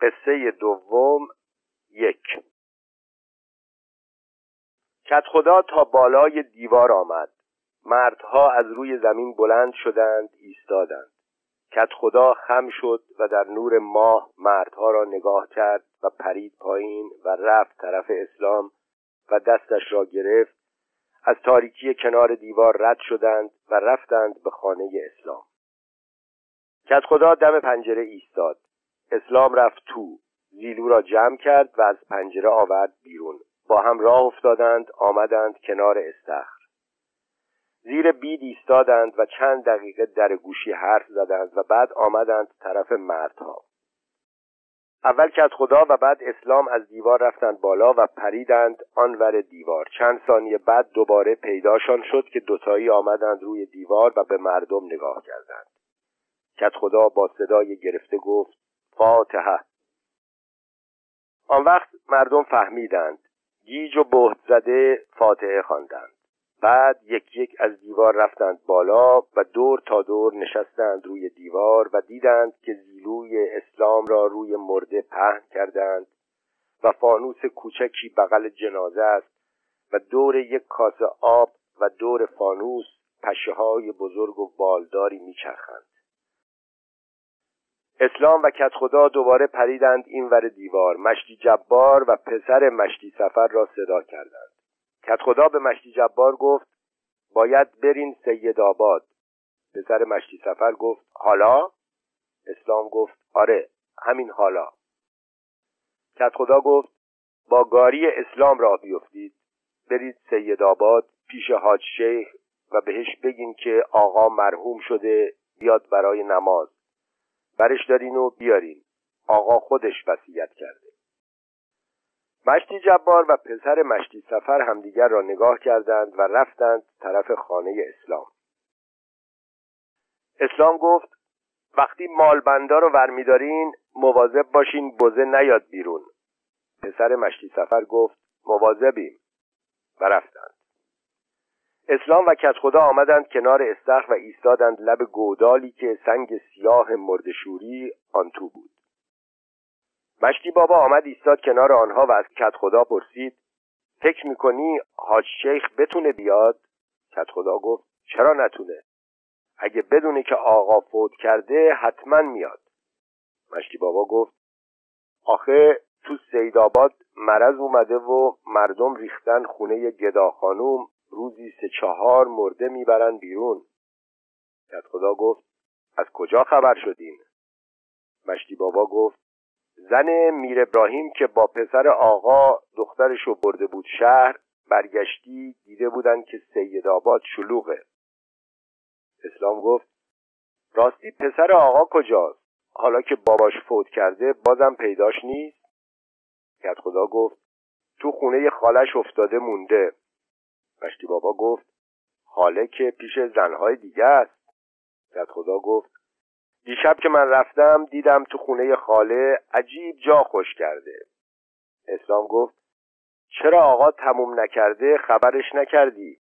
قصه دوم یک. کت خدا تا بالای دیوار آمد. مردها از روی زمین بلند شدند ایستادند. کت خدا خم شد و در نور ماه مردها را نگاه کرد و پرید پایین و رفت طرف اسلام و دستش را گرفت. از تاریکی کنار دیوار رد شدند و رفتند به خانه اسلام. کت خدا دم پنجره ایستاد. اسلام رفت تو. زیلو را جمع کرد و از پنجره آورد بیرون. با هم راه افتادند آمدند کنار استخر. زیر بید ایستادند و چند دقیقه در گوشی حرف زدند و بعد آمدند طرف مردها. اول کت خدا و بعد اسلام از دیوار رفتند بالا و پریدند آنور دیوار. چند ثانیه بعد دوباره پیداشان شد که دوتایی آمدند روی دیوار و به مردم نگاه کردند. کت خدا با صدای گرفته گفت فاتحه. آن وقت مردم فهمیدند. گیج و بهت زده فاتحه خواندند. بعد یک یک از دیوار رفتند بالا و دور تا دور نشستند روی دیوار و دیدند که زیلوی اسلام را روی مرده پهن کردند و فانوس کوچکی بغل جنازه است و دور یک کاسه آب و دور فانوس پشه های بزرگ و بالداری میچرخند. اسلام و کت خدا دوباره پریدند این ور دیوار. مشتی جبار و پسر مشتی سفر را صدا کردند. کت خدا به مشتی جبار گفت باید برین سید آباد. پسر مشتی سفر گفت حالا؟ اسلام گفت آره همین حالا. کت خدا گفت با گاری اسلام را بیفتید. برید سید آباد پیش حاج شیخ و بهش بگین که آقا مرحوم شده بیاد برای نماز. برش دارین و بیارین. آقا خودش وصیت کرده. مشتی جبار و پسر مشتی سفر همدیگر را نگاه کردند و رفتند طرف خانه اسلام. اسلام گفت وقتی مالبندا رو ورمیدارین مواظب باشین بزه نیاد بیرون. پسر مشتی سفر گفت مواظبیم. و رفتند. اسلام و کت خدا آمدند کنار استخر و ایستادند لب گودالی که سنگ سیاه مردشوری آن تو بود. مشتی بابا آمد ایستاد کنار آنها و از کت خدا پرسید فکر می‌کنی حاج شیخ بتونه بیاد؟ کت خدا گفت چرا نتونه؟ اگه بدونه که آقا فوت کرده حتما میاد. مشتی بابا گفت آخه تو سیدآباد مرض اومده و مردم ریختن خونه گدا خانوم روزی سه چهار مرده می‌برن بیرون. کت خدا گفت از کجا خبر شدین؟ مشتی بابا گفت زن میر ابراهیم که با پسر آقا دخترشو برده بود شهر برگشتی دیده بودن که سید آباد شلوغه. اسلام گفت راستی پسر آقا کجاست؟ حالا که باباش فوت کرده بازم پیداش نیست؟ کت خدا گفت تو خونه خالش افتاده مونده. مشتی بابا گفت خاله که پیش زنهای دیگه است. کت خدا گفت دیشب که من رفتم دیدم تو خونه خاله عجیب جا خوش کرده. اسلام گفت چرا آقا تموم نکرده؟ خبرش نکردی.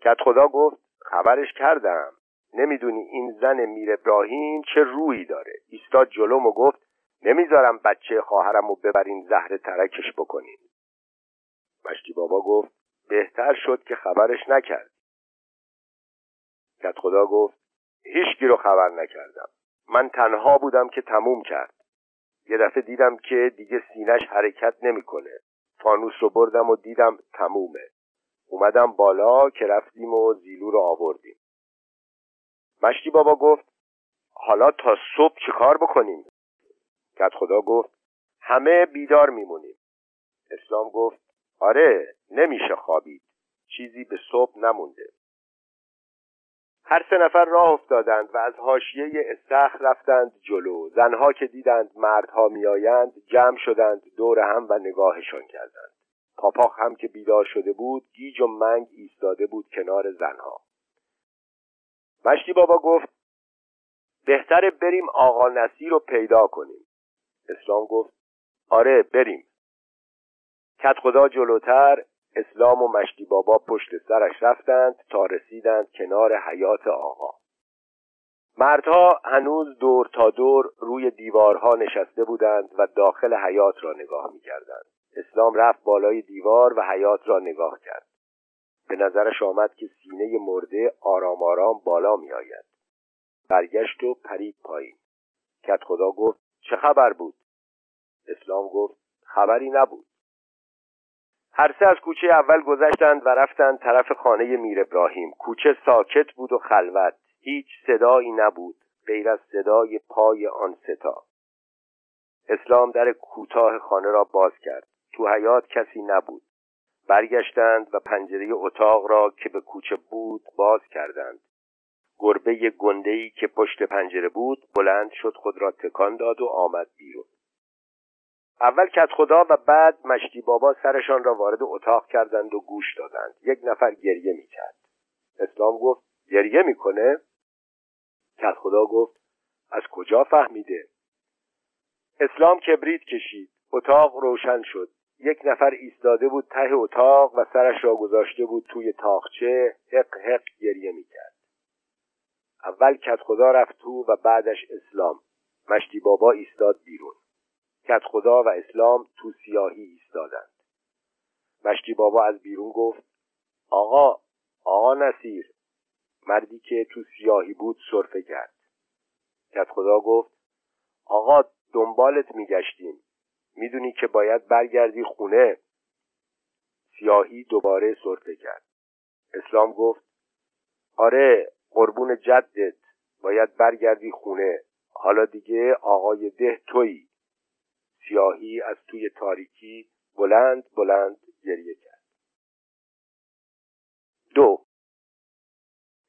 کت خدا گفت خبرش کردم. نمی‌دونی این زن میر ابراهیم چه رویی داره. ایستاد جلوم و گفت نمی‌ذارم بچه خواهرم رو ببرین زهر ترکش بکنین. مشتی بابا گفت بهتر شد که خبرش نکرد. کت خدا گفت هیچکی رو خبر نکردم. من تنها بودم که تموم کرد. یه دفعه دیدم که دیگه سینش حرکت نمی‌کنه. فانوس رو بردم و دیدم تمومه. اومدم بالا که رفتیم و زیلو رو آوردیم. مشتی بابا گفت حالا تا صبح چه کار بکنیم؟ کت خدا گفت همه بیدار میمونیم. اسلام گفت آره نمیشه خوابید. چیزی به صبح نمونده. هر سه نفر راه افتادند و از حاشیه استخر رفتند جلو. زنها که دیدند مردها میآیند جمع شدند دور هم و نگاهشان کردند. پاپاخ هم که بیدار شده بود گیج و منگ ایستاده بود کنار زنها. مشتی بابا گفت بهتره بریم آقا نصیر رو پیدا کنیم. اسلام گفت آره بریم. کت خدا جلوتر اسلام و مشتی بابا پشت سرش رفتند تا رسیدند کنار حیات آقا. مردها هنوز دور تا دور روی دیوارها نشسته بودند و داخل حیات را نگاه می‌کردند. اسلام رفت بالای دیوار و حیات را نگاه کرد. به نظرش آمد که سینه مرده آرام آرام بالا می آید. برگشت و پرید پایین. کت خدا گفت چه خبر بود؟ اسلام گفت خبری نبود. هر سه از کوچه اول گذشتند و رفتند طرف خانه میر ابراهیم. کوچه ساکت بود و خلوت. هیچ صدایی نبود غیر از صدای پای آن ستا. اسلام در کوتاه خانه را باز کرد. تو حیات کسی نبود. برگشتند و پنجره اتاق را که به کوچه بود باز کردند. گربه گندهی که پشت پنجره بود بلند شد خود را تکان داد و آمد بیرون. اول کت خدا و بعد مشتی بابا سرشان را وارد اتاق کردند و گوش دادند. یک نفر گریه می‌کرد. اسلام گفت گریه می‌کنه؟ کت خدا گفت از کجا فهمیده؟ اسلام کبریت کشید. اتاق روشن شد. یک نفر ایستاده بود ته اتاق و سرش را گذاشته بود توی تاخچه حق حق گریه می‌کرد. اول کت خدا رفت تو و بعدش اسلام. مشتی بابا ایستاد بیرون. کت خدا و اسلام تو سیاهی ایستادند. مشتی بابا از بیرون گفت آقا آقا نصیر مردی که تو سیاهی بود صرفه کرد. کت خدا گفت آقا دنبالت میگشتیم. می‌دونی که باید برگردی خونه. سیاهی دوباره صرفه کرد. اسلام گفت آره قربون جدت باید برگردی خونه. حالا دیگه آقای ده تویی. سیاهی از توی تاریکی بلند بلند گریه کرد. دو.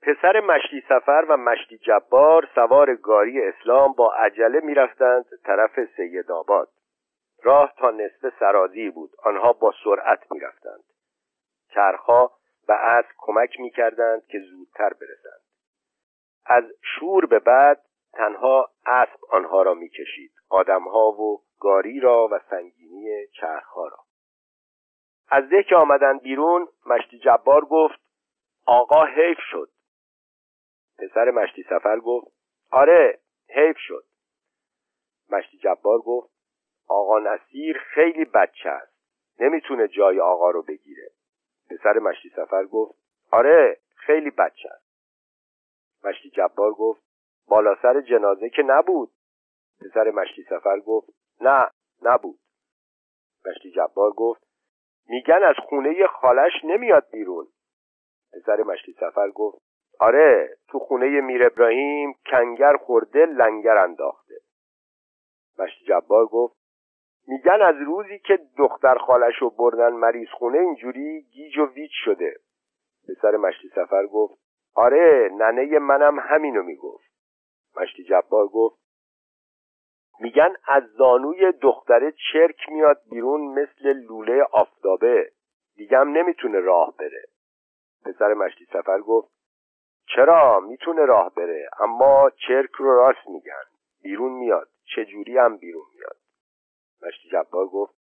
پسر مشتی سفر و مشتی جبار سوار گاری اسلام با عجله می‌رفتند طرف سید آباد. راه تا نصف سرازی بود. آنها با سرعت می‌رفتند. چرخها به اسب کمک می‌کردند که زودتر برسند. از شور به بعد تنها اسب آنها را می‌کشید. آدمها و گاری را و سنگینی چرخها را. از ده که آمدند بیرون مشتی جبار گفت آقا حیف شد. پسر مشتی سفر گفت آره حیف شد. مشتی جبار گفت آقا نصیر خیلی بچه است نمی‌تونه جای آقا رو بگیره. پسر مشتی سفر گفت آره خیلی بچه است. مشتی جبار گفت بالا سر جنازه که نبود. پسر مشتی سفر گفت نه نبود. مشتی جبار گفت میگن از خونه خالش نمیاد بیرون. پسر مشتی سفر گفت آره تو خونه میر ابراهیم کنگر خورده لنگر انداخته. مشتی جبار گفت میگن از روزی که دختر خالش رو بردن مریض خونه اینجوری گیج و ویچ شده. پسر مشتی سفر گفت آره ننه منم همینو می‌گفت. مشتی جبار گفت میگن از زانوی دختره چرک میاد بیرون مثل لوله آفتابه. دیگم نمی‌تونه راه بره. پسر مشتی سفر گفت چرا؟ می‌تونه راه بره اما چرک رو راست میگن. بیرون میاد. چجوری هم بیرون میاد؟ مشتی جبار گفت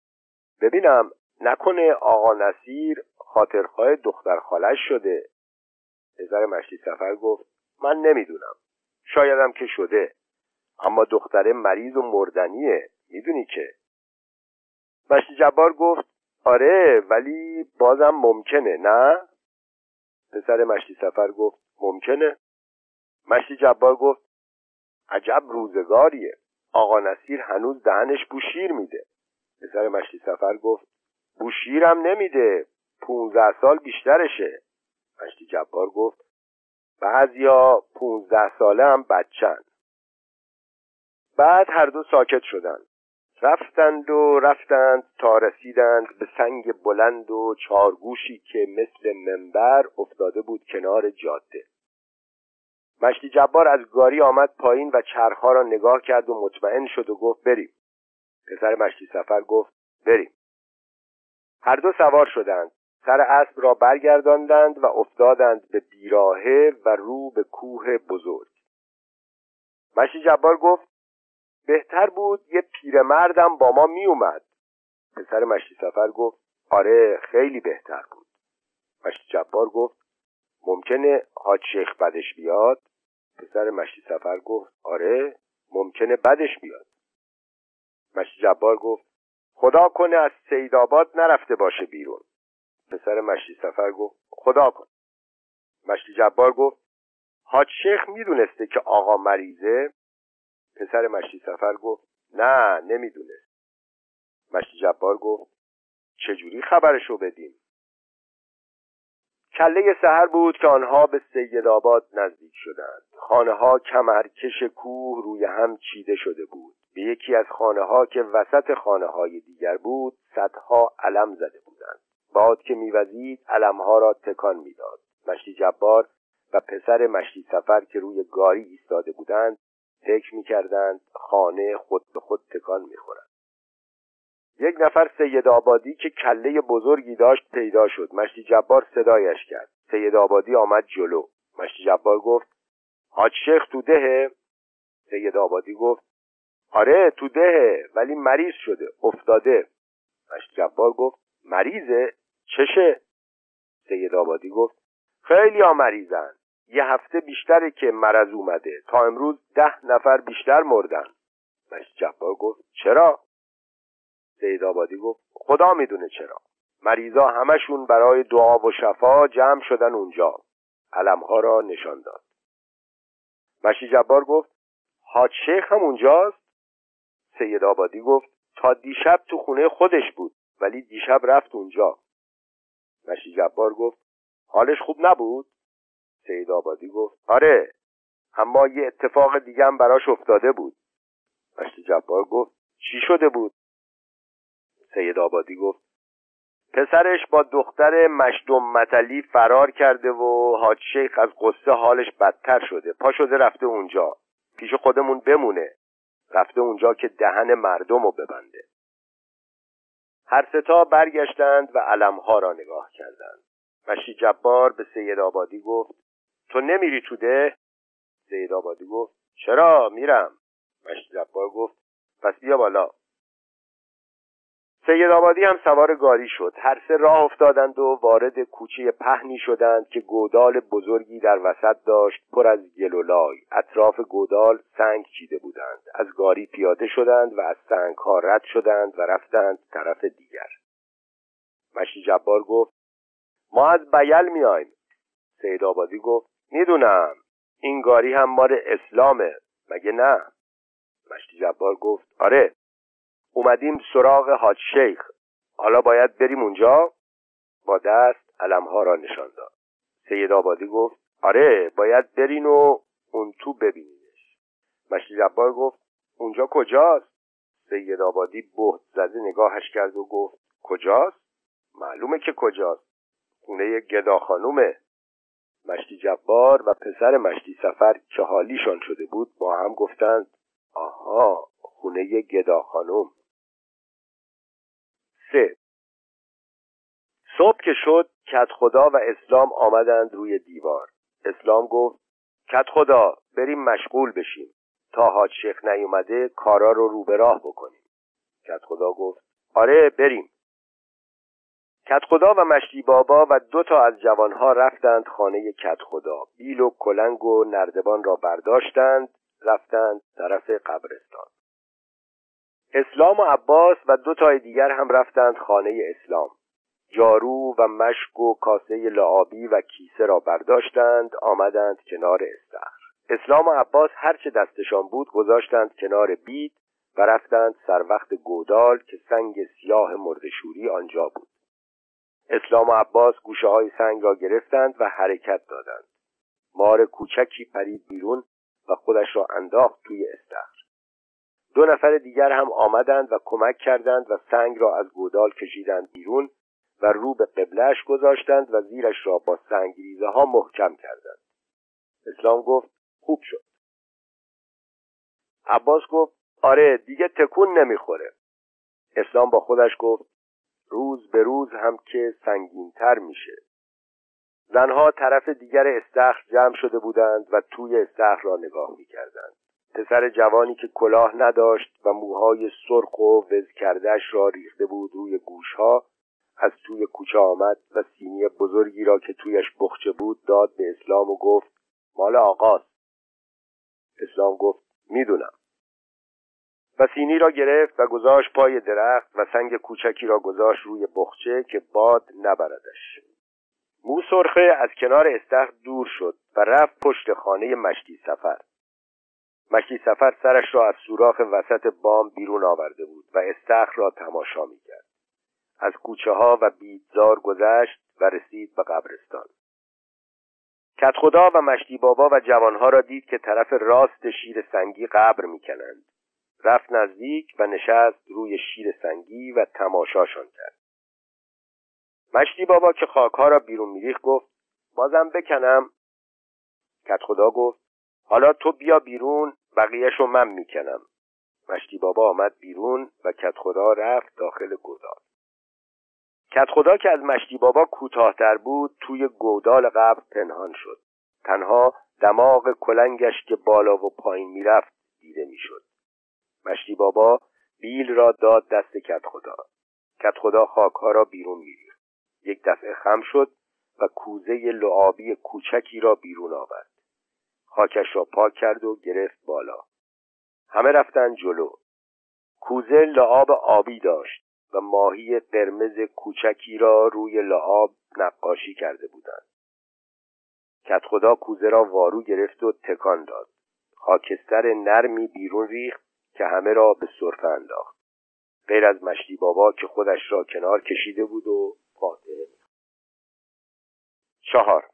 ببینم نکنه آقا نصیر خاطرخواه دختر خالش شده؟ پسر مشتی سفر گفت من نمی‌دونم. شایدم که شده. اما دختره مریض و مردنیه. می‌دونی که؟ مشتی جبار گفت آره ولی بازم ممکنه نه؟ پسر مشتی سفر گفت ممکنه. مشتی جبار گفت عجب روزگاریه. آقا نصیر هنوز دهنش بوشیر میده. پسر مشتی سفر گفت بوشیرم نمیده. پونزده سال بیشترشه. مشتی جبار گفت بعضیا پونزده ساله هم بچن. بعد هر دو ساکت شدند. رفتند و رفتند تا رسیدند به سنگ بلند و چارگوشی که مثل منبر افتاده بود کنار جاده. مشتی جبار از گاری آمد پایین و چرخها را نگاه کرد و مطمئن شد و گفت بریم. پسر مشتی سفر گفت بریم. هر دو سوار شدند. سر اسب را برگرداندند و افتادند به بیراهه و رو به کوه بزرگ. مشتی جبار گفت بهتر بود یه پیرمردم با ما می اومد پسر مشتی سفر گفت آره خیلی بهتر بود. مشتی جبار گفت ممکنه حاج شیخ بدش بیاد؟ پسر مشتی سفر گفت آره ممکنه بدش بیاد. مشتی جبار گفت خدا کنه از سیدآباد نرفته باشه بیرون. پسر مشتی سفر گفت خدا کن مشتی جبار گفت حاج شیخ می‌دونسته که آقا مریضه؟ پسر مشتی سفر گفت نه نمی‌دونست مشتی جبار گفت چجوری خبرشو بدیم؟ کله سهر بود که آنها به سید آباد نزدیک شدند. خانه ها کمرکش کوه روی هم چیده شده بود. به یکی از خانه ها که وسط خانه های دیگر بود صدها علم زده بودند. باد که میوزید علمها را تکان می‌داد. مشتی جبار و پسر مشتی سفر که روی گاری ایستاده بودند فکر می‌کردند خانه خود به خود تکان می‌خورد. یک نفر سید آبادی که کله بزرگی داشت پیدا شد. مشتی جبار صدایش کرد. سید آبادی آمد جلو. مشتی جبار گفت حاج شیخ تو دهه؟ سید آبادی گفت آره تو دهه ولی مریض شده افتاده. مشتی جبار گفت مریضه؟ چشه؟ سید آبادی گفت خیلی ها مریضن. یه هفته بیشتره که مرض اومده. تا امروز ده نفر بیشتر مردن. مشتی جبار گفت چرا؟ سید آبادی گفت خدا می‌دونه چرا. مریضا همشون برای دعا و شفا جمع شدن اونجا. علمها را نشان داد. مشی جبار گفت حاج شیخ هم اونجاست؟ سید آبادی گفت تا دیشب تو خونه خودش بود ولی دیشب رفت اونجا. مشی جبار گفت حالش خوب نبود؟ سید آبادی گفت آره اما یه اتفاق دیگه هم براش افتاده بود. مشتی جبار گفت چی شده بود؟ سید آبادی گفت پسرش با دختر مشدوم متلی فرار کرده و حاج شیخ از قصه حالش بدتر شده. پا شده رفته اونجا. پیش خودمون بمونه. رفته اونجا که دهن مردم رو ببنده. هر ستا برگشتند و علمها را نگاه کردند. مشی جبار به سید آبادی گفت تو نمیری تو ده؟ سید آبادی گفت چرا؟ میرم. مشی جبار گفت پس بیا بالا. سید آبادی هم سوار گاری شد. هر سه راه افتادند و وارد کوچه پهنی شدند که گودال بزرگی در وسط داشت پر از گل و لای. اطراف گودال سنگ چیده بودند. از گاری پیاده شدند و از سنگ ها رد شدند و رفتند طرف دیگر. مشی جبار گفت ما از بیل میایم. سید آبادی گفت می‌دونم. این گاری هم مار اسلامه. مگه نه؟ مشتی جبار گفت آره. اومدیم سراغ حاج شیخ. حالا باید بریم اونجا. با دست علمها را نشان داد. سید آبادی گفت آره باید برین و اون تو ببینیدش مشتی جبار گفت اونجا کجاست؟ سید آبادی بهت زده نگاهش کرد و گفت کجاست؟ معلومه که کجاست. خونه گدا خانومه. مشتی جبار و پسر مشتی سفر که حالیشان شده بود با هم گفتند آها خونه گدا خانوم سه. صبح که شد کت خدا و اسلام آمدند روی دیوار. اسلام گفت کت خدا بریم مشغول بشیم. تا حاج شیخ نیومده کارا رو رو به راه بکنیم. کت خدا گفت آره بریم. کت خدا و مشتی بابا و دو تا از جوانها رفتند خانه کت خدا بیل و کلنگ و نردبان را برداشتند رفتند طرف قبرستان. اسلام و عباس و دو تای دیگر هم رفتند خانه اسلام. جارو و مشک و کاسه لعابی و کیسه را برداشتند آمدند کنار استخر. اسلام و عباس هرچه دستشان بود گذاشتند کنار بید و رفتند سر وقت گودال که سنگ سیاه مردشوری آنجا بود. اسلام و عباس گوشه های سنگ را گرفتند و حرکت دادند. مار کوچکی پرید بیرون و خودش را انداخت توی استخر. دو نفر دیگر هم آمدند و کمک کردند و سنگ را از گودال کشیدند بیرون و رو به قبلش گذاشتند و زیرش را با سنگریزه ها محکم کردند. اسلام گفت خوب شد. عباس گفت آره دیگه تکون نمی‌خوره. اسلام با خودش گفت روز به روز هم که سنگینتر میشه. زنها طرف دیگر استخر جمع شده بودند و توی استخر را نگاه می‌کردند. پسر جوانی که کلاه نداشت و موهای سرخ و وز کردهش را ریخته بود روی گوشها از توی کوچه آمد و سینی بزرگی را که تویش بخچه بود داد به اسلام و گفت مال آقاست. اسلام گفت می‌دونم. و سینی را گرفت و گذاشت پای درخت و سنگ کوچکی را گذاشت روی بخچه که باد نبردش. موسرخه از کنار استخر دور شد و رفت پشت خانه مشتی سفر. مشتی سفر سرش را از سوراخ وسط بام بیرون آورده بود و استخر را تماشا می‌کرد. از کوچه ها و بیدزار گذشت و رسید به قبرستان. کت خدا و مشتی بابا و جوانها را دید که طرف راست شیر سنگی قبر می‌کنند. رفت نزدیک و نشست روی شیر سنگی و تماشاشان کرد. مشتی بابا که خاکها را بیرون میریخت گفت بازم بکنم. کت خدا گفت حالا تو بیا بیرون بقیهشو من می‌کنم. مشتی بابا آمد بیرون و کت خدا رفت داخل گودال. کت خدا که از مشتی بابا کوتاهتر بود توی گودال قبر پنهان شد. تنها دماغ کلنگش که بالا و پایین می‌رفت دیده می‌شد. مشتی بابا بیل را داد دست کت خدا کت خدا خاکها را بیرون میریخت. یک دفعه خم شد و کوزه لعابی کوچکی را بیرون آورد. خاکش را پاک کرد و گرفت بالا. همه رفتن جلو. کوزه لعاب آبی داشت و ماهی قرمز کوچکی را روی لعاب نقاشی کرده بودند. کت خدا کوزه را وارو گرفت و تکان داد. خاکستر نرمی بیرون ریخت که همه را به صرفه انداخت. غیر از مشتی بابا که خودش را کنار کشیده بود و فاتحه چهار.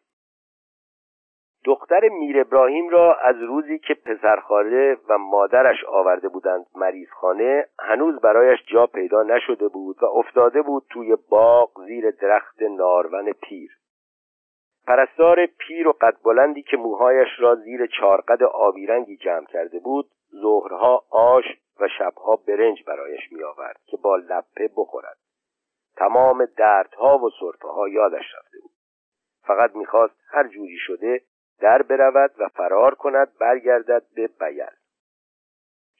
دختر میر ابراهیم را از روزی که پسرخاله و مادرش آورده بودند مریضخانه هنوز برایش جا پیدا نشده بود و افتاده بود توی باغ زیر درخت نارون پیر پرستار پیر و قد بلندی که موهایش را زیر چارقد آبی رنگی جمع کرده بود ظهرها آش و شبها برنج برایش میآورد که با لپه بخورد. تمام دردها و صرفه ها یادش رفته بود. فقط می‌خواست هر جوری شده در برود و فرار کند برگردد به بیل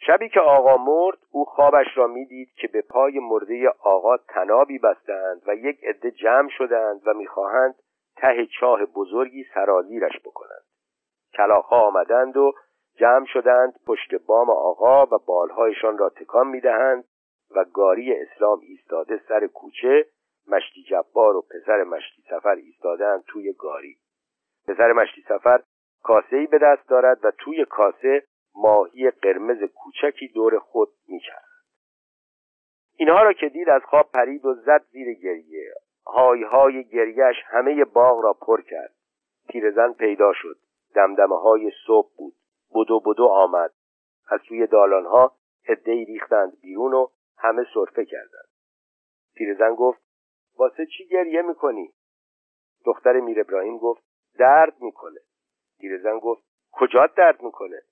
شبی که آقا مرد او خوابش را می‌دید که به پای مرده آقا تنابی بستند و یک عده جمع شدند و می‌خواهند ته چاه بزرگی سرازیرش بکنند. کلاخها آمدند و جمع شدند پشت بام آقا و بالهایشان را تکان می‌دهند و گاری اسلام ایستاده سر کوچه مشتی جبار و پسر مشتی سفر ایستادند توی گاری. پسر مشتی سفر کاسه ای به دست دارد و توی کاسه ماهی قرمز کوچکی دور خود میچرخد. اینها را که دید از خواب پرید و زد زیر گریه. های های گریهش همه باغ را پر کرد. پیرزن پیدا شد. دمدمه های صبح بود. بدو بدو آمد. از توی دالانها عدهای ریختند بیرون و همه صرفه کردند. پیرزن گفت واسه چی گریه می‌کنی؟ دختر میر ابراهیم گفت درد می‌کنه. پیرزن گفت کجا درد می‌کنه؟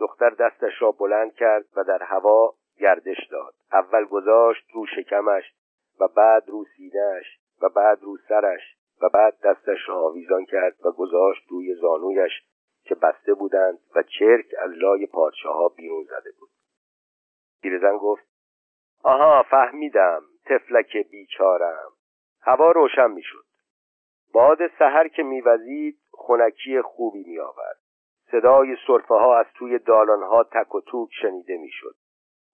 دختر دستش را بلند کرد و در هوا گردش داد. اول گذاشت رو شکمش و بعد رو سینهش و بعد رو سرش و بعد دستش را آویزان کرد و گذاشت روی زانویش که بسته بودند و چرک از لای پادشاه ها بیرون زده بود. پیرزن گفت آها فهمیدم تفلک بیچارم. هوا روشن می‌شد. باد سحر که میوزید خونکی خوبی میآورد. صدای صرفه ها از توی دالان ها تک و توک شنیده می‌شد.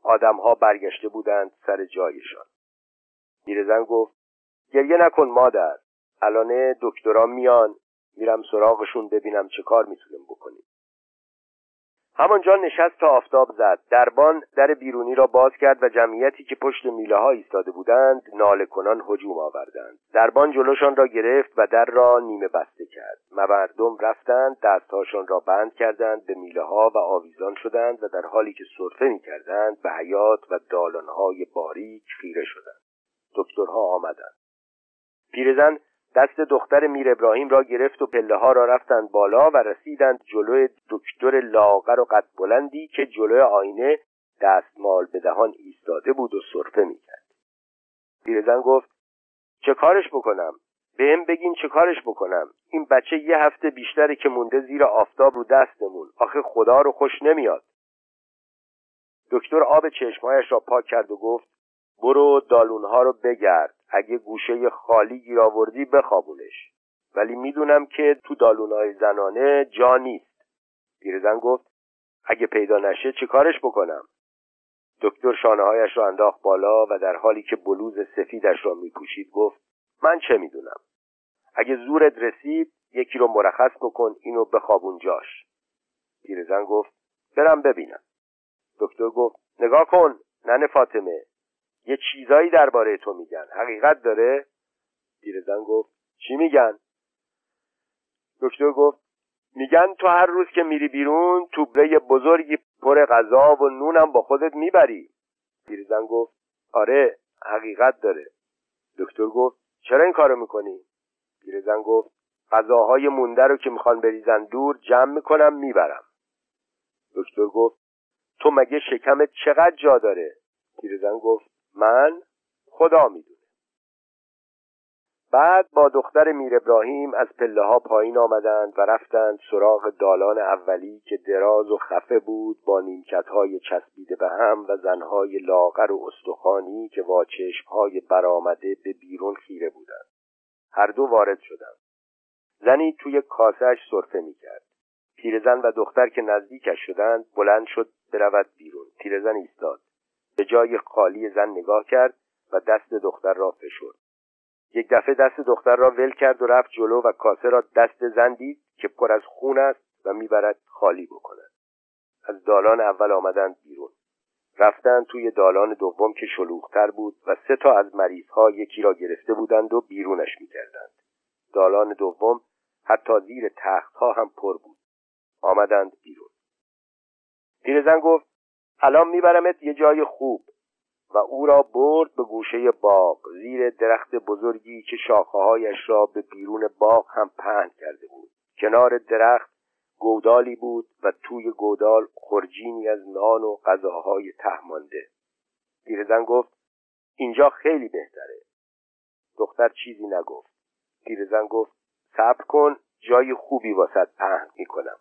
آدم ها برگشته بودند سر جایشان. پیرزن گفت گریه نکن مادر. الانه دکترا میان. میرم سراغشون ببینم چه کار می‌تونیم بکنیم. همانجا نشست تا آفتاب زد. دربان در بیرونی را باز کرد و جمعیتی که پشت میله ها ایستاده بودند ناله کنان هجوم آوردند. دربان جلوشان را گرفت و در را نیمه بسته کرد. مردم رفتند دستهاشان را بند کردند به میله ها و آویزان شدند و در حالی که صرفه می کردند به حیات و دالانهای باریک خیره شدند. دکترها آمدند. پیرزن دست دختر میر ابراهیم را گرفت و پله ها را رفتند بالا و رسیدند جلوی دکتر لاغر و قد بلندی که جلوی آینه دستمال به دهان ایستاده بود و صرفه می‌کرد. پیرزن گفت چه کارش بکنم؟ به هم بگین چه کارش بکنم؟ این بچه یه هفته بیشتره که مونده زیر آفتاب رو دستمون. آخه خدا رو خوش نمیاد. دکتر آب چشمهایش را پاک کرد و گفت برو دالونها رو بگرد اگه گوشه خالی گیر آوردی بخوابونش. ولی می‌دونم که تو دالونای زنانه جا نیست. پیرزن گفت اگه پیدا نشه چه کارش بکنم؟ دکتر شانههایش را انداخت بالا و در حالی که بلوز سفیدش را میپوشید گفت من چه می‌دونم؟ اگه زورت رسید یکی رو مرخص بکن اینو بخواب جاش. پیرزن گفت برم ببینم. دکتر گفت نگاه کن نن فاطمه. یه چیزایی درباره تو میگن. حقیقت داره. پیرزن گفت چی میگن؟ دکتر گفت میگن تو هر روز که میری بیرون توبره بزرگی پر غذا و نونم با خودت می‌بری. پیرزن گفت آره حقیقت داره. دکتر گفت چرا این کارو می‌کنی؟ پیرزن گفت غذاهای مونده رو که می‌خوان بریزن دور جمع می‌کنم می‌برم. دکتر گفت تو مگه شکمت چقدر جا داره؟ پیرزن گفت من خدا می‌دونه. بعد با دختر میر ابراهیم از پله ها پایین آمدند و رفتند سراغ دالان اولی که دراز و خفه بود با نیمکت های چسبیده به هم و زنهای لاغر و استخوانی که واچشم های برآمده به بیرون خیره بودند. هر دو وارد شدند. زنی توی کاسهش سرفه می‌کرد. پیرزن و دختر که نزدیکش شدند بلند شد برود بیرون. پیرزن ایستاد. به جای خالی زن نگاه کرد و دست دختر را فشرد. یک دفعه دست دختر را ول کرد و رفت جلو و کاسه را دست زن دید که پر از خون است و می‌برد خالی بکند. از دالان اول آمدند بیرون. رفتند توی دالان دوم که شلوغتر بود و سه تا از مریضها یکی را گرفته بودند و بیرونش می‌کردند. دالان دوم حتی زیر تختها هم پر بود. آمدند بیرون. پیرزن گفت الان میبرمت یه جای خوب. و او را برد به گوشه باغ. زیر درخت بزرگی که شاخههایش را به بیرون باغ هم پهن کرده بود. کنار درخت گودالی بود و توی گودال خرجینی از نان و غذاهای تهمانده پیرزن گفت اینجا خیلی بهتره. دختر چیزی نگفت. پیرزن گفت صبر کن جای خوبی واسط پهن می‌کنم.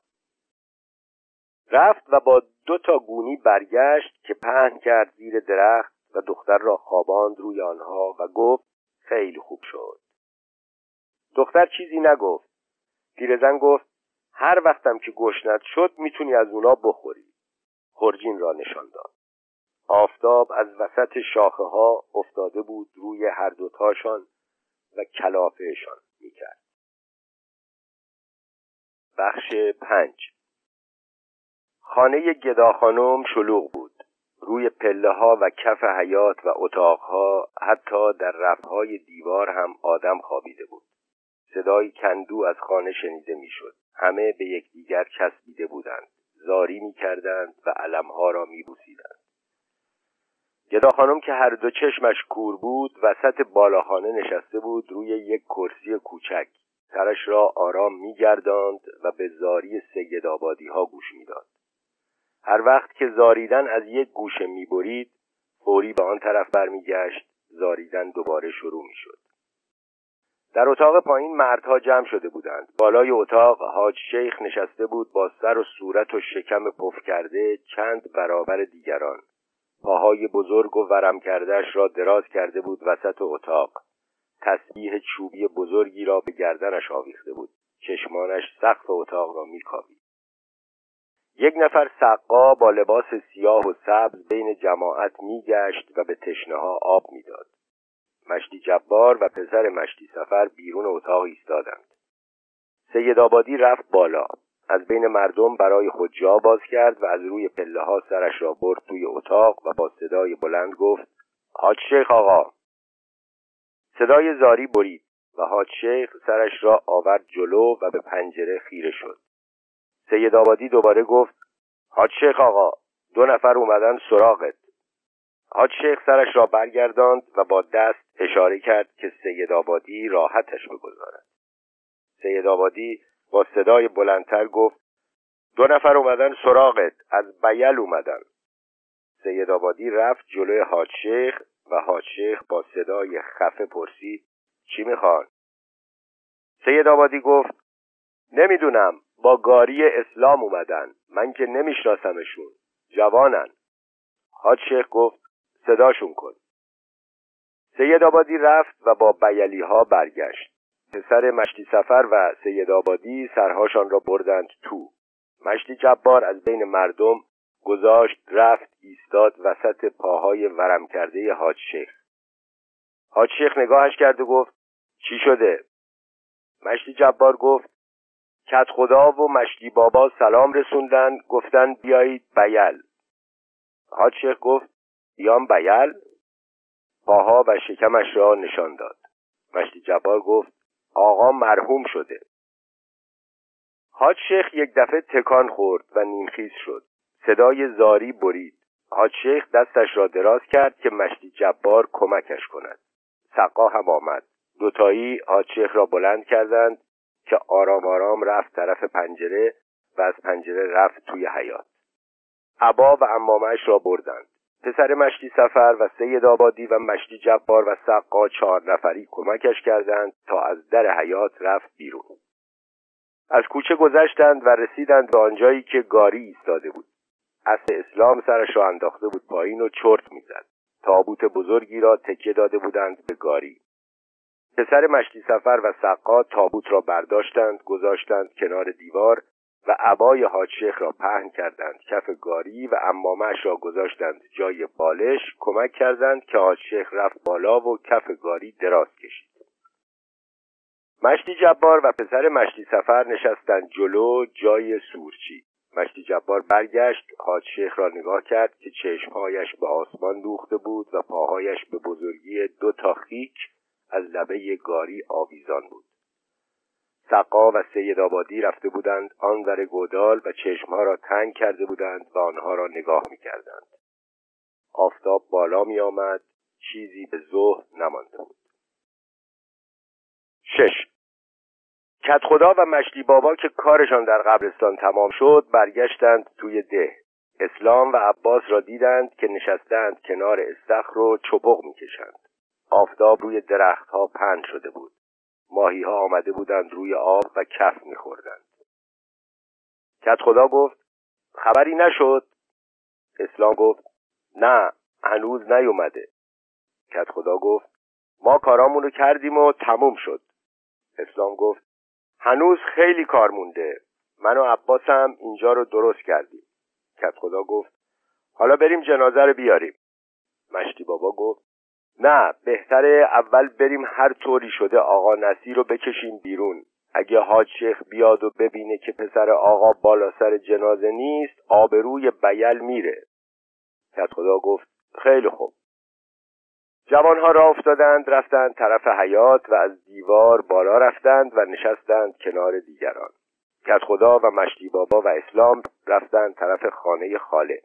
رفت و با دو تا گونی برگشت که پهن کرد زیر درخت و دختر را خواباند روی آنها و گفت خیلی خوب شد. دختر چیزی نگفت. پیرزن گفت هر وقتم که گشنت شد می‌تونی از اونا بخوری. خرجین را نشان داد. آفتاب از وسط شاخه ها افتاده بود روی هر دوتاشان و کلافهشان می‌کرد. بخش پنج. خانه گدا خانم شلوغ بود. روی پله ها و کف حیات و اتاقها حتی در رفهای دیوار هم آدم خوابیده بود. صدای کندو از خانه شنیده می‌شد. همه به یکدیگر چسبیده بودند. زاری می‌کردند و علمها را میبوسیدند. گدا خانم که هر دو چشمش کور بود وسط بالاخانه نشسته بود روی یک کرسی کوچک. سرش را آرام میگرداند و به زاری سید آبادی ها گوش می‌داد. هر وقت که زاریدن از یک گوشه می‌برید فوری به آن طرف برمیگشت زاریدن دوباره شروع می‌شد. در اتاق پایین مردها جمع شده بودند. بالای اتاق حاج شیخ نشسته بود با سر و صورت و شکم پف کرده چند برابر دیگران. پاهای بزرگ و ورم کردهش را دراز کرده بود وسط اتاق. تسبیح چوبی بزرگی را به گردنش آویخته بود. چشمانش سقف اتاق را میکاوید. یک نفر سقا با لباس سیاه و سبز بین جماعت میگشت و به تشنه ها آب می‌داد. مشتی جبار و پسر مشتی سفر بیرون اتاق ایستادند. سید آبادی رفت بالا. از بین مردم برای خود جا باز کرد و از روی پله ها سرش را برد توی اتاق و با صدای بلند گفت حاج شیخ آقا. صدای زاری برید و حاج شیخ سرش را آورد جلو و به پنجره خیره شد. سید آبادی دوباره گفت حاج شیخ آقا دو نفر اومدن سراغت. حاج شیخ سرش را برگرداند و با دست اشاره کرد که سید آبادی راحتش بگذارد. سید آبادی با صدای بلندتر گفت دو نفر اومدن سراغت از بیل اومدن. سید آبادی رفت جلوی حاج شیخ و حاج شیخ با صدای خفه پرسید چی می‌خوان؟ سید آبادی گفت نمی‌دونم. با گاری اسلام اومدن. من که نمیشناسمشون. جوانن. حاج شیخ گفت صداشون کن. سید آبادی رفت و با بیلی ها برگشت. پسر مشتی سفر و سید آبادی سرهاشان را بردند تو. مشتی جبار از بین مردم گذاشت رفت ایستاد وسط پاهای ورم کرده حاج شیخ. حاج شیخ نگاهش کرد و گفت چی شده؟ مشتی جبار گفت کت خدا و مشتی بابا سلام رسوندن گفتن بیایید بیل. حاج شیخ گفت بیام بیل. پاها و شکمش را نشان داد. مشتی جبار گفت آقا مرحوم شده. حاج شیخ یک دفعه تکان خورد و نیمخیز شد. صدای زاری برید. حاج شیخ دستش را دراز کرد که مشتی جبار کمکش کند. سقا هم آمد. دوتایی حاج شیخ را بلند کردند. که آرام آرام رفت طرف پنجره و از پنجره رفت توی حیات عبا و امامش را بردند. پسر مشتی سفر و سید آبادی و مشتی جبار و سقا چهار نفری کمکش کردند تا از در حیات رفت بیرون. از کوچه گذشتند و رسیدند به آنجایی که گاری ایستاده بود. اصل اسلام سرش را انداخته بود پایین و چرت می‌زد. تابوت بزرگی را تکیه داده بودند به گاری. پسر مشتی سفر و سقا تابوت را برداشتند گذاشتند کنار دیوار و عبای حاج شیخ را پهن کردند. کف گاری و امامش را گذاشتند جای بالش. کمک کردند که حاج شیخ رفت بالا و کف گاری دراز کشید. مشتی جبار و پسر مشتی سفر نشستند جلو جای سورچی. مشتی جبار برگشت حاج شیخ را نگاه کرد که چشمهایش به آسمان دوخته بود و پاهایش به بزرگی دو تا خیک لبه گاری آویزان بود. سقا و سید آبادی رفته بودند آن ور گودال و چشمها را تنگ کرده بودند و آنها را نگاه می کردند. آفتاب بالا می آمد چیزی به ظهر نمانده بود. شش. کت خدا و مشتی بابا که کارشان در قبرستان تمام شد برگشتند توی ده. اسلام و عباس را دیدند که نشستند کنار استخر و چپق می‌کشند. آفتاب روی درختها پهن شده بود. ماهی ها آمده بودند روی آب و کف میخوردند. کت خدا گفت خبری نشد. اسلام گفت نه هنوز نیومده. کت خدا گفت ما کارامونو کردیم و تموم شد. اسلام گفت هنوز خیلی کار مونده. من و عباسم اینجا رو درست کردیم. کت خدا گفت حالا بریم جنازه رو بیاریم. مشتی بابا گفت نه بهتره اول بریم هر طوری شده آقا نصیر رو بکشیم بیرون. اگه حاج شیخ بیاد و ببینه که پسر آقا بالا سر جنازه نیست آبروی بیل میره. کت خدا گفت خیلی خوب. جوانها را افتادند رفتند طرف حیات و از دیوار بالا رفتند و نشستند کنار دیگران. کت خدا و مشتی بابا و اسلام رفتند طرف خانه خاله.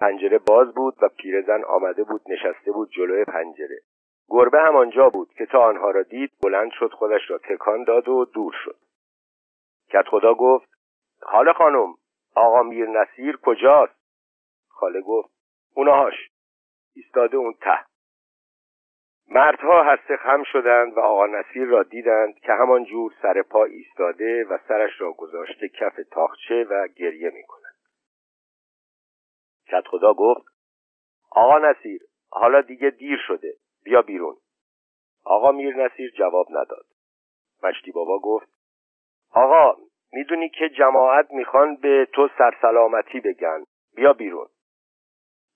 پنجره باز بود و پیرزن آمده بود نشسته بود جلوی پنجره. گربه هم آنجا بود که تا آنها را دید بلند شد خودش را تکان داد و دور شد. کت خدا گفت خاله خانم آقا میر نصیر کجاست؟ خاله گفت اونهاش. ایستاده اون ته. مردها هسته خم شدند و آقا نصیر را دیدند که همان جور سر پا ایستاده و سرش را گذاشته کف تاخچه و گریه می کند. کت خدا گفت آقا نصیر حالا دیگه دیر شده بیا بیرون. آقا میر نصیر جواب نداد. مشتی بابا گفت آقا می‌دونی که جماعت می‌خوان به تو سرسلامتی بگن بیا بیرون.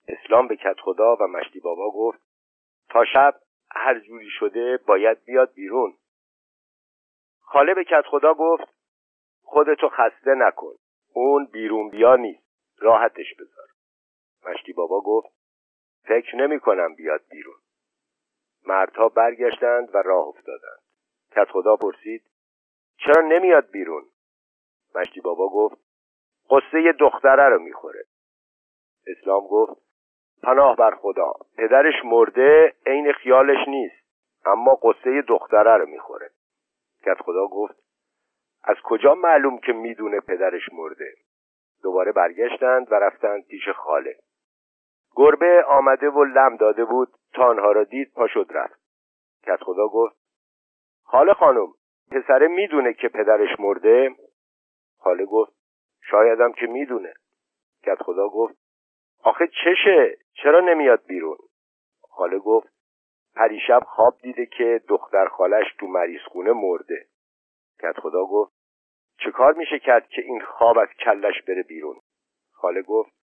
اسلام به کت خدا و مشتی بابا گفت تا شب هر جوری شده باید بیاد بیرون. خاله به کت خدا گفت خودتو خسته نکن اون بیرون بیا نیست راحتش بذار. مشتی بابا گفت فکر نمی کنم بیاد بیرون. مردها برگشتند و راه افتادند. کت خدا پرسید چرا نمیاد بیرون؟ مشتی بابا گفت قصه دختره رو می‌خوره. اسلام گفت پناه بر خدا پدرش مرده عین خیالش نیست اما قصه دختره رو می‌خوره. کت خدا گفت از کجا معلوم که می‌دونه پدرش مرده؟ دوباره برگشتند و رفتند پیش خاله. گربه آمده و لم داده بود تا آنها را دید پا شد رفت. کت خدا گفت خاله خانم پسره می‌دونه که پدرش مرده؟ خاله گفت شایدم که می‌دونه. کت خدا گفت آخه چشه چرا نمیاد بیرون؟ خاله گفت پریشب خواب دیده که دختر خالش تو مریض خونه مرده کت خدا گفت چه کار میشه کرد که این خواب از کلش بره بیرون؟ خاله گفت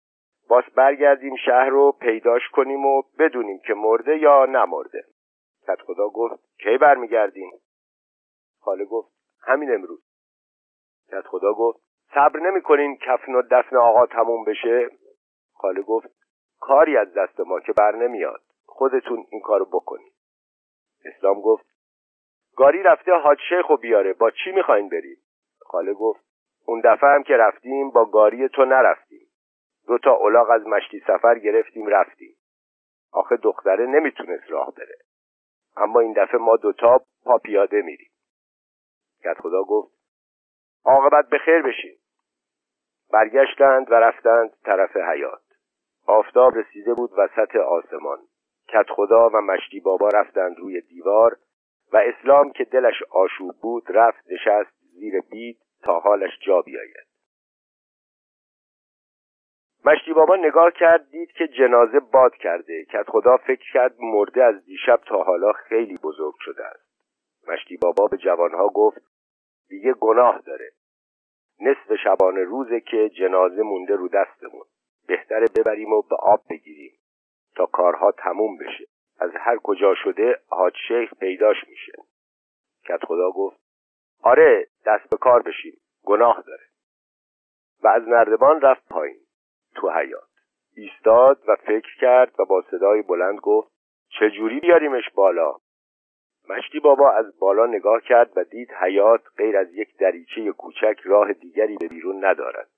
باز برگردیم شهر رو پیداش کنیم و بدونیم که مرده یا نمرده. کت خدا گفت کی برمیگردیم؟ خاله گفت همین امروز. کت خدا گفت صبر نمی‌کنین کفن و دفن آقا تموم بشه. خاله گفت کاری از دست ما که بر نمیاد. خودتون این کارو بکنید اسلام گفت گاری رفته حاج شیخ و بیاره. با چی می‌خواین بریم خاله گفت اون دفعه هم که رفتیم با گاری تو نرفتیم. دو تا الاغ از مشتی سفر گرفتیم رفتیم. آخه دختره نمی‌تونست راه بره. اما این دفعه ما دوتا پا پیاده میریم. کت خدا گفت عاقبت به خیر بشین. برگشتند و رفتند طرف حیات آفتاب رسیده بود وسط آسمان. کت خدا و مشتی بابا رفتند روی دیوار و اسلام که دلش آشوب بود رفت نشست زیر بید تا حالش جا بیاید. مشتی بابا نگاه کرد دید که جنازه باد کرده کت خدا فکر کرد مرده از دیشب تا حالا خیلی بزرگ شده است. مشتی بابا به جوانها گفت دیگه گناه داره. نصف شبانه روزه که جنازه مونده رو دستمون. بهتره ببریم و به آب بگیریم تا کارها تموم بشه. از هر کجا شده حاج شیخ پیداش میشه. کت خدا گفت آره دست به کار بشیم. گناه داره. و از نردبان رفت پایین. تو حیات ایستاد و فکر کرد و با صدای بلند گفت چجوری بیاریمش بالا؟ مشتی بابا از بالا نگاه کرد و دید حیات غیر از یک دریچه کوچک راه دیگری به بیرون ندارد.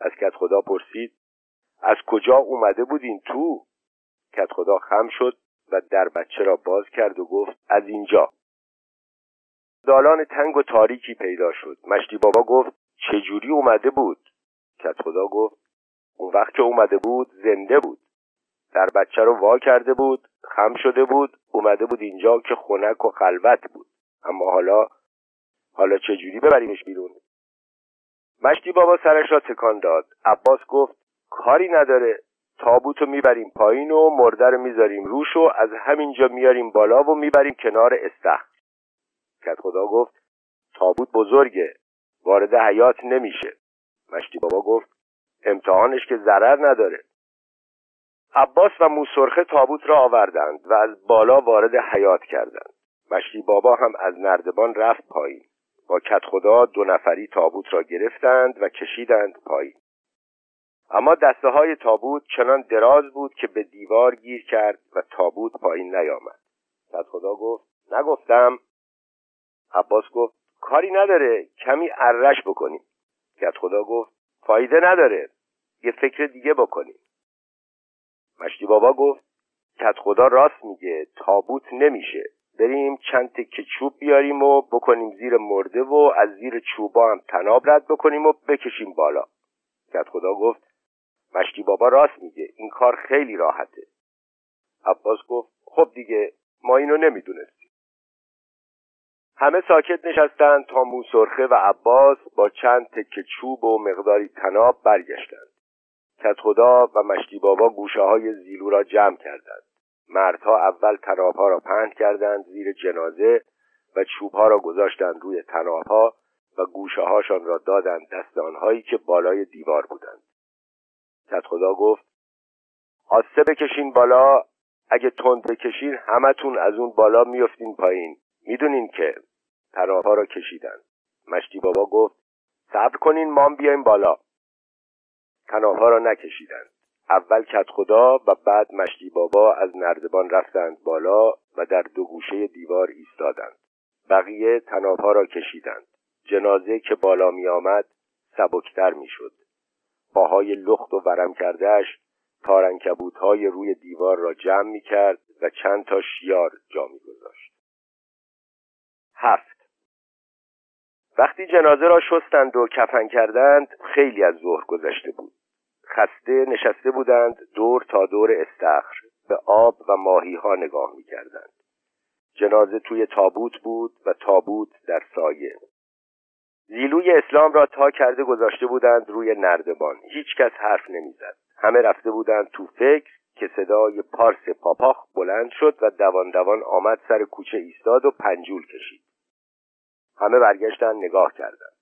از کت خدا پرسید از کجا اومده بودین تو؟ کت خدا خم شد و در بچه را باز کرد و گفت از اینجا. دالان تنگ و تاریکی پیدا شد. مشتی بابا گفت چجوری اومده بود؟ کت خدا گفت اون وقت که اومده بود زنده بود. در بچه رو وا کرده بود خم شده بود اومده بود اینجا که خنک و خلوت بود. اما حالا حالا چجوری ببریمش بیرون؟ مشتی بابا سرش را تکان داد. عباس گفت کاری نداره تابوتو می‌بریم پایین و مرده رو می‌ذاریم روش و از همینجا میاریم بالا و می‌بریم کنار استخر. کت خدا گفت تابوت بزرگه وارد حیات نمیشه. مشتی بابا گفت امتحانش که ضرر نداره. عباس و موسرخه تابوت را آوردند و از بالا وارد حیات کردند. مشتی بابا هم از نردبان رفت پایین. با کت خدا دو نفری تابوت را گرفتند و کشیدند پایین. اما دسته های تابوت چنان دراز بود که به دیوار گیر کرد و تابوت پایین نیامد. کت خدا گفت نگفتم. عباس گفت کاری نداره کمی ارش بکنیم. کت خدا گفت فایده نداره. یه فکر دیگه بکنیم. مشتی بابا گفت کت خدا راست میگه تابوت نمیشه. بریم چند تکه چوب بیاریم و بکنیم زیر مرده و از زیر چوبا هم تناب رد بکنیم و بکشیم بالا. کت خدا گفت مشتی بابا راست میگه این کار خیلی راحته. عباس گفت خب دیگه ما اینو نمی‌دونستیم. همه ساکت نشستند تا موسرخه و عباس با چند تکه چوب و مقداری تناب برگشتند. کت خدا و مشتی بابا گوشه های زیلو را جمع کردند. مردها اول تنابها را پهن کردند زیر جنازه و چوبها را گذاشتند روی تنابها و گوشه هاشان را دادند دست آنهایی که بالای دیوار بودند. کت خدا گفت آسه بکشین بالا اگه تند بکشین همتون از اون بالا میفتین پایین. می‌دونین که تنابها را کشیدند. مشتی بابا گفت صبر کنین مام بیایم بالا. تنابها را نکشیدند. اول کت خدا و بعد مشتی بابا از نردبان رفتند بالا و در دو گوشه دیوار ایستادند. بقیه تنابها را کشیدند. جنازه که بالا می آمد سبکتر می شد پاهای لخت و ورم کردهش تارنکبوت های روی دیوار را جمع می کرد و چند تا شیار جا می گذاشت. هفت. وقتی جنازه را شستند و کفن کردند خیلی از ظهر گذشته بود. خسته نشسته بودند دور تا دور استخر به آب و ماهی ها نگاه می کردند. جنازه توی تابوت بود و تابوت در سایه. زیلوی اسلام را تا کرده گذاشته بودند روی نردبان. هیچ کس حرف نمی‌زد. همه رفته بودند تو فکر که صدای پارس پاپاخ بلند شد و دوان دوان آمد سر کوچه ایستاد و پنجول کشید. همه برگشتن نگاه کردند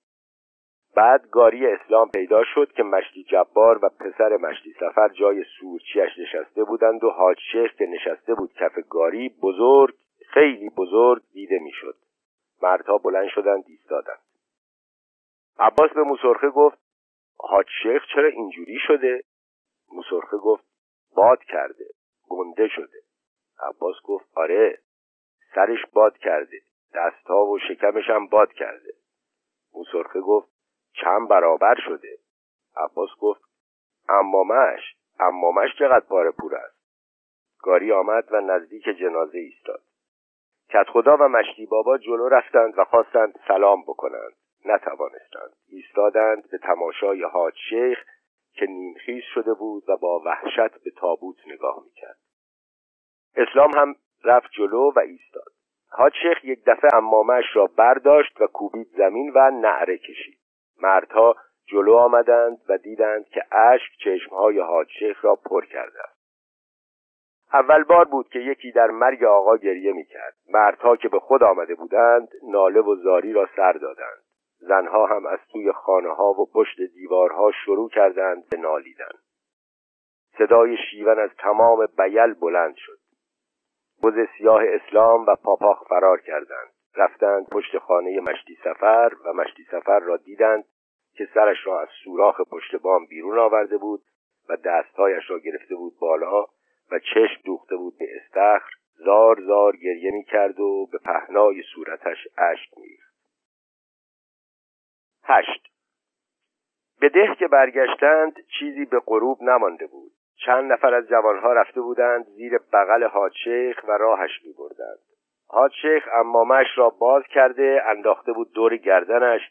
بعد گاری اسلام پیدا شد که مشتی جبار و پسر مشتی سفر جای سورچیش نشسته بودند و حاج شیخ که نشسته بود کف گاری بزرگ خیلی بزرگ دیده می‌شد. مردها بلند شدند ایستادند. عباس به موسرخه گفت حاج شیخ چرا اینجوری شده؟ موسرخه گفت باد کرده گنده شده. عباس گفت آره سرش باد کرده. دستها و شکمش هم باد کرده. موسرخه گفت چند برابر شده. عباس گفت امامش امامش چقدر پاره پور است. گاری آمد و نزدیک جنازه ایستاد. کت خدا و مشتی بابا جلو رفتند و خواستند سلام بکنند. نتوانستند. ایستادند به تماشای حاج شیخ که نیمخیز شده بود و با وحشت به تابوت نگاه می‌کرد. اسلام هم رفت جلو و ایستاد. شیخ یک دفعه امامش را برداشت و کوبید زمین و نعره کشید. مردها جلو آمدند و دیدند که اشک چشمهای شیخ را پر کرده است. اول بار بود که یکی در مرگ آقا گریه می‌کرد. مردها که به خود آمده بودند ناله و زاری را سر دادند. زنها هم از توی خانه ها و پشت دیوارها شروع کردند به نالیدن. صدای شیون از تمام بیل بلند شد. بز سیاه اسلام و پاپاخ فرار کردند. رفتند پشت خانه مشتی سفر و مشتی سفر را دیدند که سرش را از سوراخ پشت بام بیرون آورده بود و دستهایش را گرفته بود بالا و چشم دوخته بود به استخر. زار زار گریه می کرد و به پهنای صورتش اشک می هشت. به ده که برگشتند چیزی به غروب نمانده بود. چند نفر از جوانها رفته بودند زیر بغل حاج شیخ و راهش می بردند حاج شیخ امامش را باز کرده انداخته بود دور گردنش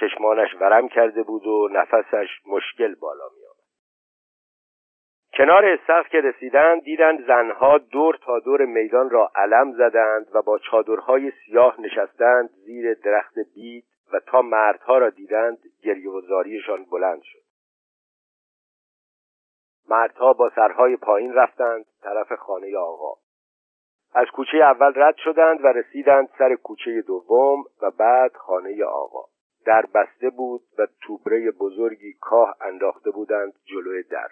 چشمانش ورم کرده بود و نفسش مشکل بالا می آمد. کنار استخر که رسیدند دیدند زنها دور تا دور میدان را علم زدند و با چادرهای سیاه نشستند زیر درخت بید و تا مردها را دیدند گریه و بلند شد مردها با سرهای پایین رفتند طرف خانه آقا. از کوچه اول رد شدند و رسیدند سر کوچه دوم و بعد خانه آقا. در بسته بود و توبره بزرگی کاه انداخته بودند جلوی در.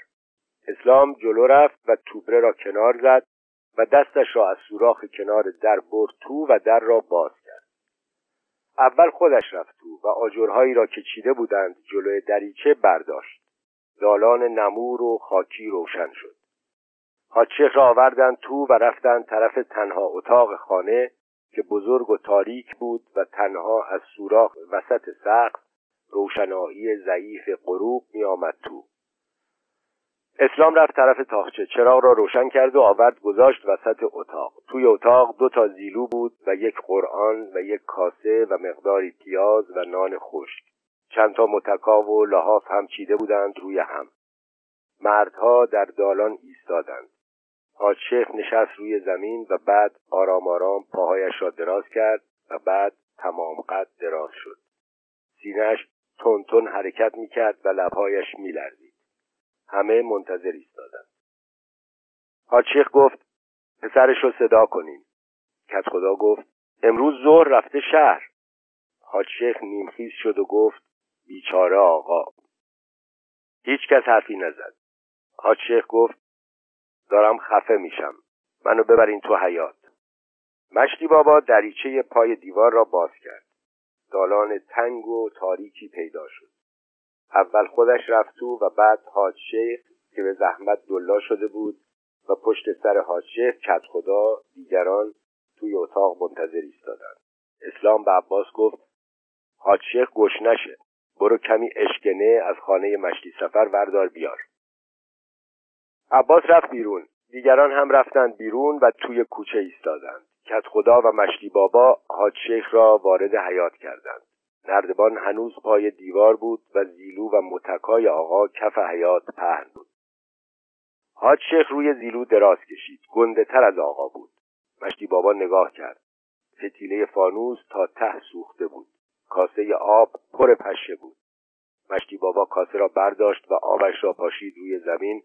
اسلام جلو رفت و توبره را کنار زد و دستش را از سوراخ کنار در برد تو و در را باز کرد. اول خودش رفت تو و آجرهایی را که چیده بودند جلوی دریچه برداشت. دالان نمور و خاکی روشن شد. حاجشیخ را آوردند تو و رفتند طرف تنها اتاق خانه که بزرگ و تاریک بود و تنها از سوراخ وسط سقف روشنایی ضعیف غروب می آمد تو. اسلام رفت طرف تاخچه چراغ را روشن کرد و آورد گذاشت وسط اتاق. توی اتاق دو تا زیلو بود و یک قرآن و یک کاسه و مقداری پیاز و نان خشک. چند تا متکا و لحاف هم چیده بودند روی هم. مردها در دالان ایستادند. حاج شیخ نشست روی زمین و بعد آرام آرام پاهایش را دراز کرد و بعد تمام قد دراز شد. سینهش تون حرکت می‌کرد و لبهایش میلرزید. همه منتظر ایستادند. حاج شیخ گفت پسرش رو صدا کنیم کت خدا گفت امروز ظهر رفته شهر. حاج شیخ نیمخیز شد و گفت بیچاره آقا. هیچ کس حرفی نزد. حاج شیخ گفت دارم خفه میشم. منو ببرین تو حیات مشتی بابا دریچه پای دیوار را باز کرد. دالان تنگ و تاریکی پیدا شد. اول خودش رفت تو و بعد حاج شیخ که به زحمت دلا شده بود و پشت سر حاج شیخ کت خدا دیگران توی اتاق منتظر ایستادند. اسلام به عباس گفت حاج شیخ گشنشه. برو کمی اشکنه از خانه مشتی سفر وردار بیار. عباس رفت بیرون. دیگران هم رفتند بیرون و توی کوچه ایستادند. کت خدا و مشتی بابا حاج شیخ را وارد حیات کردند. نردبان هنوز پای دیوار بود و زیلو و متکای آقا کف حیات پهن بود. حاج شیخ روی زیلو دراز کشید. گنده تر از آقا بود. مشتی بابا نگاه کرد. فتیله فانوس تا ته سوخته بود. کاسه آب پر پشه بود. مشتی بابا کاسه را برداشت و آبش را پاشید روی زمین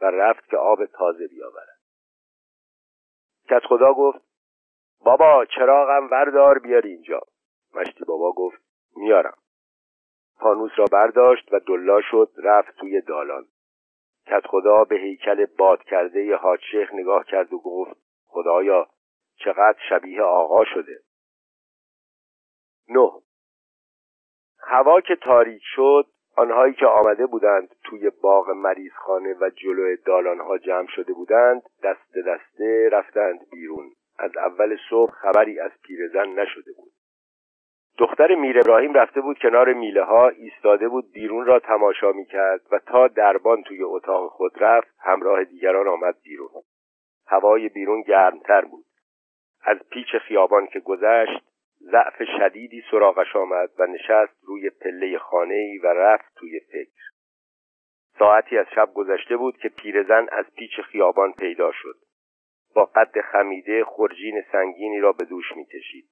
و رفت که آب تازه بیاورد. کت خدا گفت بابا چراغم وردار بیار اینجا. مشتی بابا گفت میارم. فانوس را برداشت و دلا شد رفت توی دالان. کت خدا به هیکل باد کرده حاج شیخ نگاه کرد و گفت خدایا چقدر شبیه آقا شده. نه هوا که تاریک شد آنهایی که آمده بودند توی باغ مریضخانه و جلو دالانها جمع شده بودند دست دسته رفتند بیرون. از اول صبح خبری از پیرزن نشده بود. دختر میر ابراهیم رفته بود کنار میله ها ایستاده بود بیرون را تماشا می کرد و تا دربان توی اتاق خود رفت همراه دیگران آمد بیرون. هوای بیرون گرمتر بود. از پیچ خیابان که گذشت ضعف شدیدی سراغش آمد و نشست روی پله خانه ای و رفت توی فکر. ساعتی از شب گذشته بود که پیرزن از پیچ خیابان پیدا شد. با قد خمیده خرجین سنگینی را به دوش می‌کشید.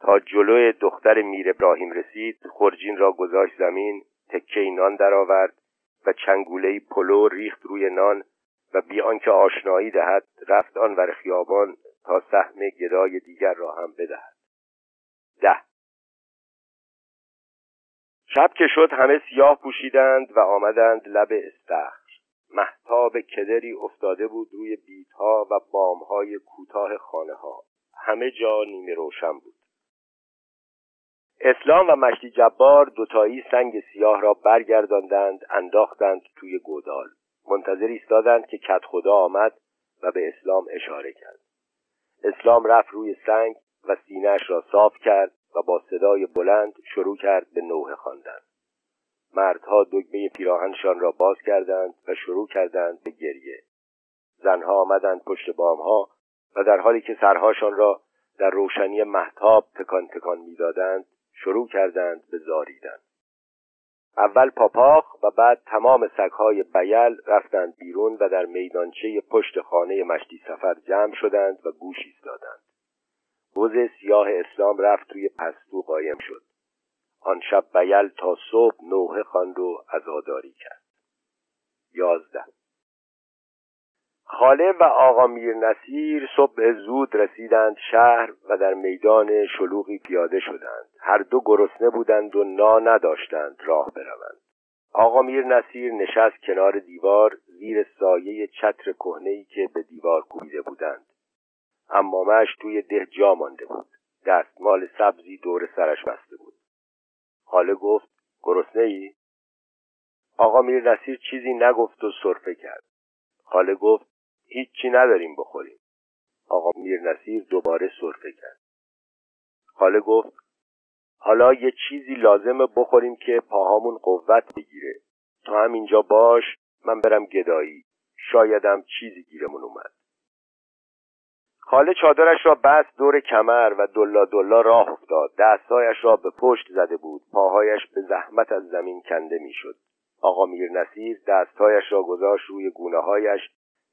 تا جلوی دختر میر ابراهیم رسید خرجین را گذاشت زمین تکه نان درآورد و چنگوله پلو ریخت روی نان و بی آنکه آشنایی دهد رفت آنور خیابان تا سهم گدای دیگر را هم بدهد. ده. شب که شد همه سیاه پوشیدند و آمدند لب استخر. محتاب کدری افتاده بود روی بیتها و بامهای کوتاه خانه ها همه جا نیمه روشن بود. اسلام و مشتی جبار دوتایی سنگ سیاه را برگرداندند انداختند توی گودال. منتظر ایستادند که کت خدا آمد و به اسلام اشاره کرد. اسلام رفت روی سنگ و سینهش را صاف کرد و با صدای بلند شروع کرد به نوه خواندن. مردها دگمه پیراهنشان را باز کردند و شروع کردند به گریه. زنها آمدند پشت بامها و در حالی که سرهاشان را در روشنی محتاب تکان تکان می‌دادند شروع کردند به زاریدن. اول پاپاخ و بعد تمام سگهای بیل رفتند بیرون و در میدانچه پشت خانه مشتی سفر جمع شدند و گوش ایستادند. بز سیاه اسلام رفت توی پستو قایم شد. آن شب بیل تا صبح نوحه خواند و عزاداری کرد. یازده. خاله و آقا میر نصیر صبح زود رسیدند شهر و در میدان شلوغی پیاده شدند. هر دو گرسنه بودند و نا نداشتند راه بروند. آقا میر نصیر نشست کنار دیوار زیر سایه چتر کهنهای که به دیوار کوبیده بودند. امامش توی ده جا مانده بود. دستمال سبزی دور سرش بسته بود. خاله گفت گرسنه ای؟ آقا میر نصیر چیزی نگفت و صرفه کرد. خاله گفت هیچی نداریم بخوریم. آقا میر نصیر دوباره صرفه کرد. خاله گفت حالا یه چیزی لازمه بخوریم که پاهامون قوت بگیره. تا همینجا باش من برم گدایی. شایدم چیزی گیرمون اومد. خاله چادرش را بست دور کمر و دلا دلا راه افتاد. دستهایش را به پشت زده بود. پاهایش به زحمت از زمین کنده می‌شد. آقا میر نصیر دستهایش را گذاشت روی گونه هایش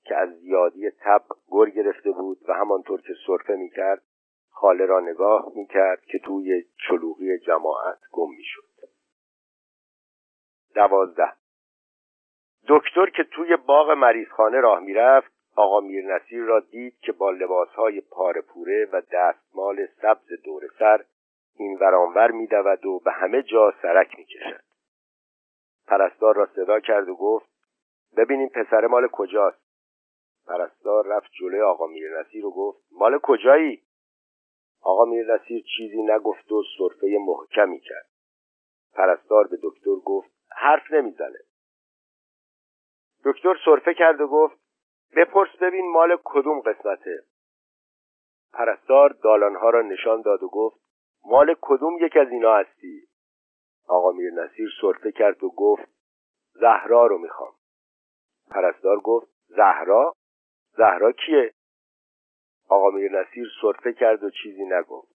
که از زیادی تب گر گرفته بود و همانطور که صرفه می‌کرد خاله را نگاه می‌کرد که توی چلوغی جماعت گم می‌شد. دوازده. دکتر که توی باغ مریضخانه راه می‌رفت آقا میر نصیر را دید که با لباسهای پاره و دستمال سبز دور سر این ورانور میدود و به همه جا سرک می‌کشد. پرستار را صدا کرد و گفت ببینیم پسر مال کجاست. پرستار رفت جلوی آقا میر نصیر و گفت مال کجایی؟ آقا میر نصیر چیزی نگفت و صرفه محکمی کرد. پرستار به دکتر گفت حرف نمی‌زنه. دکتر صرفه کرد و گفت بپرس ببین مال کدوم قسمته. پرستار دالانها را نشان داد و گفت مال کدوم یک از اینا هستی؟ آقا میر نصیر صرفه کرد و گفت زهرا رو می‌خوام. پرستار گفت زهرا؟ زهرا کیه؟ آقا میر نصیر صرفه کرد و چیزی نگفت.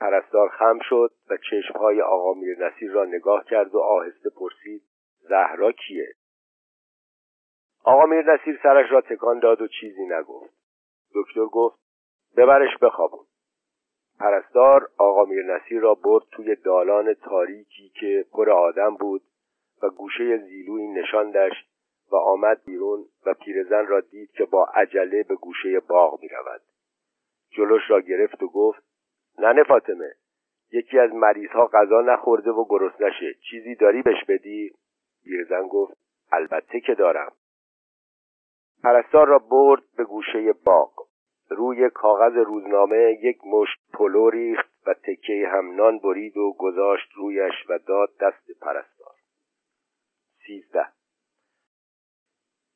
پرستار خم شد و چشمهای آقا میر نصیر را نگاه کرد و آهسته پرسید زهرا کیه؟ آقا میر نصیر سرش را تکان داد و چیزی نگفت. دکتر گفت ببرش بخوابون. پرستار آقا میر نصیر را برد توی دالان تاریکی که پر آدم بود و گوشه زیلوی نشاندش و آمد بیرون و پیرزن را دید که با عجله به گوشه باغ می رود. جلوش را گرفت و گفت ننه فاطمه یکی از مریض ها غذا نخورده و گرسنشه چیزی داری بهش بدی؟ پیرزن گفت البته که دارم. پرستار را برد به گوشه باغ. روی کاغذ روزنامه یک مشت پلو ریخت و تکه همنان برید و گذاشت رویش و داد دست پرستار. سیزده.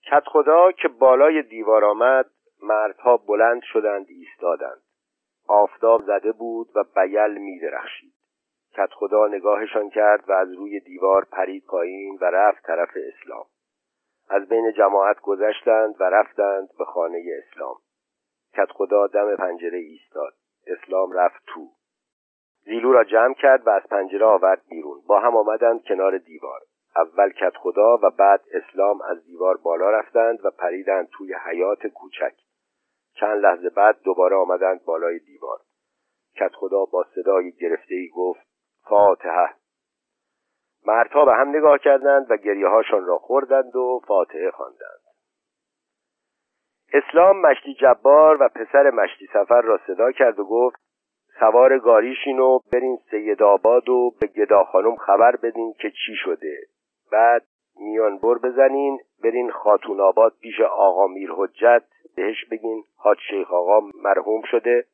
کت خدا که بالای دیوار آمد مردها بلند شدند ایستادند. آفتاب زده بود و بیل می درخشید. کت خدا نگاهشان کرد و از روی دیوار پرید پایین و رفت طرف اسلام. از بین جماعت گذشتند و رفتند به خانه اسلام. کت خدا دم پنجره ایستاد. اسلام رفت تو. زیلو را جمع کرد و از پنجره آورد بیرون. با هم آمدند کنار دیوار. اول کت خدا و بعد اسلام از دیوار بالا رفتند و پریدند توی حیات کوچک. چند لحظه بعد دوباره آمدند بالای دیوار. کت خدا با صدای گرفته ای گفت فاتحه. مردها به هم نگاه کردند و گریه هاشان را خوردند و فاتحه خواندند. اسلام مشتی جبار و پسر مشتی سفر را صدا کرد و گفت سوار گاریشین و برین سید آباد و به گدا خانم خبر بدین که چی شده. بعد میان بر بزنین برین خاتون آباد پیش آقا میر حجت بهش بگین حاج شیخ آقا مرحوم شده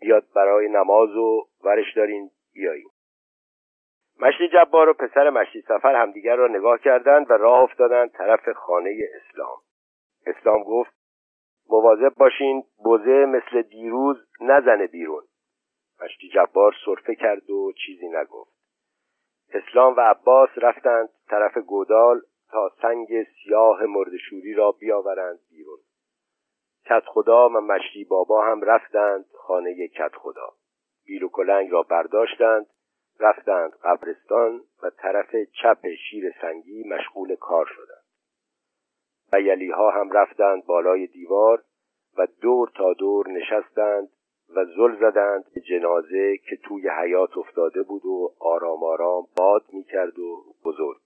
بیاد برای نماز و ورش دارین بیایین. مشتی جبار و پسر مشتی سفر همدیگر را نگاه کردند و راه افتادند طرف خانه اسلام. اسلام گفت مواظب باشین بوزه مثل دیروز نزنه بیرون. مشتی جبار صرفه کرد و چیزی نگفت. اسلام و عباس رفتند طرف گودال تا سنگ سیاه مردشوری را بیاورند بیرون. کت خدا و مشتی بابا هم رفتند خانه کت خدا. بیل و کلنگ را برداشتند رفتند قبرستان و طرف چپ شیر سنگی مشغول کار شدند. بیلی ها هم رفتند بالای دیوار و دور تا دور نشستند و زل زدند به جنازه که توی حیات افتاده بود و آرام آرام باد می‌کرد و بزرگ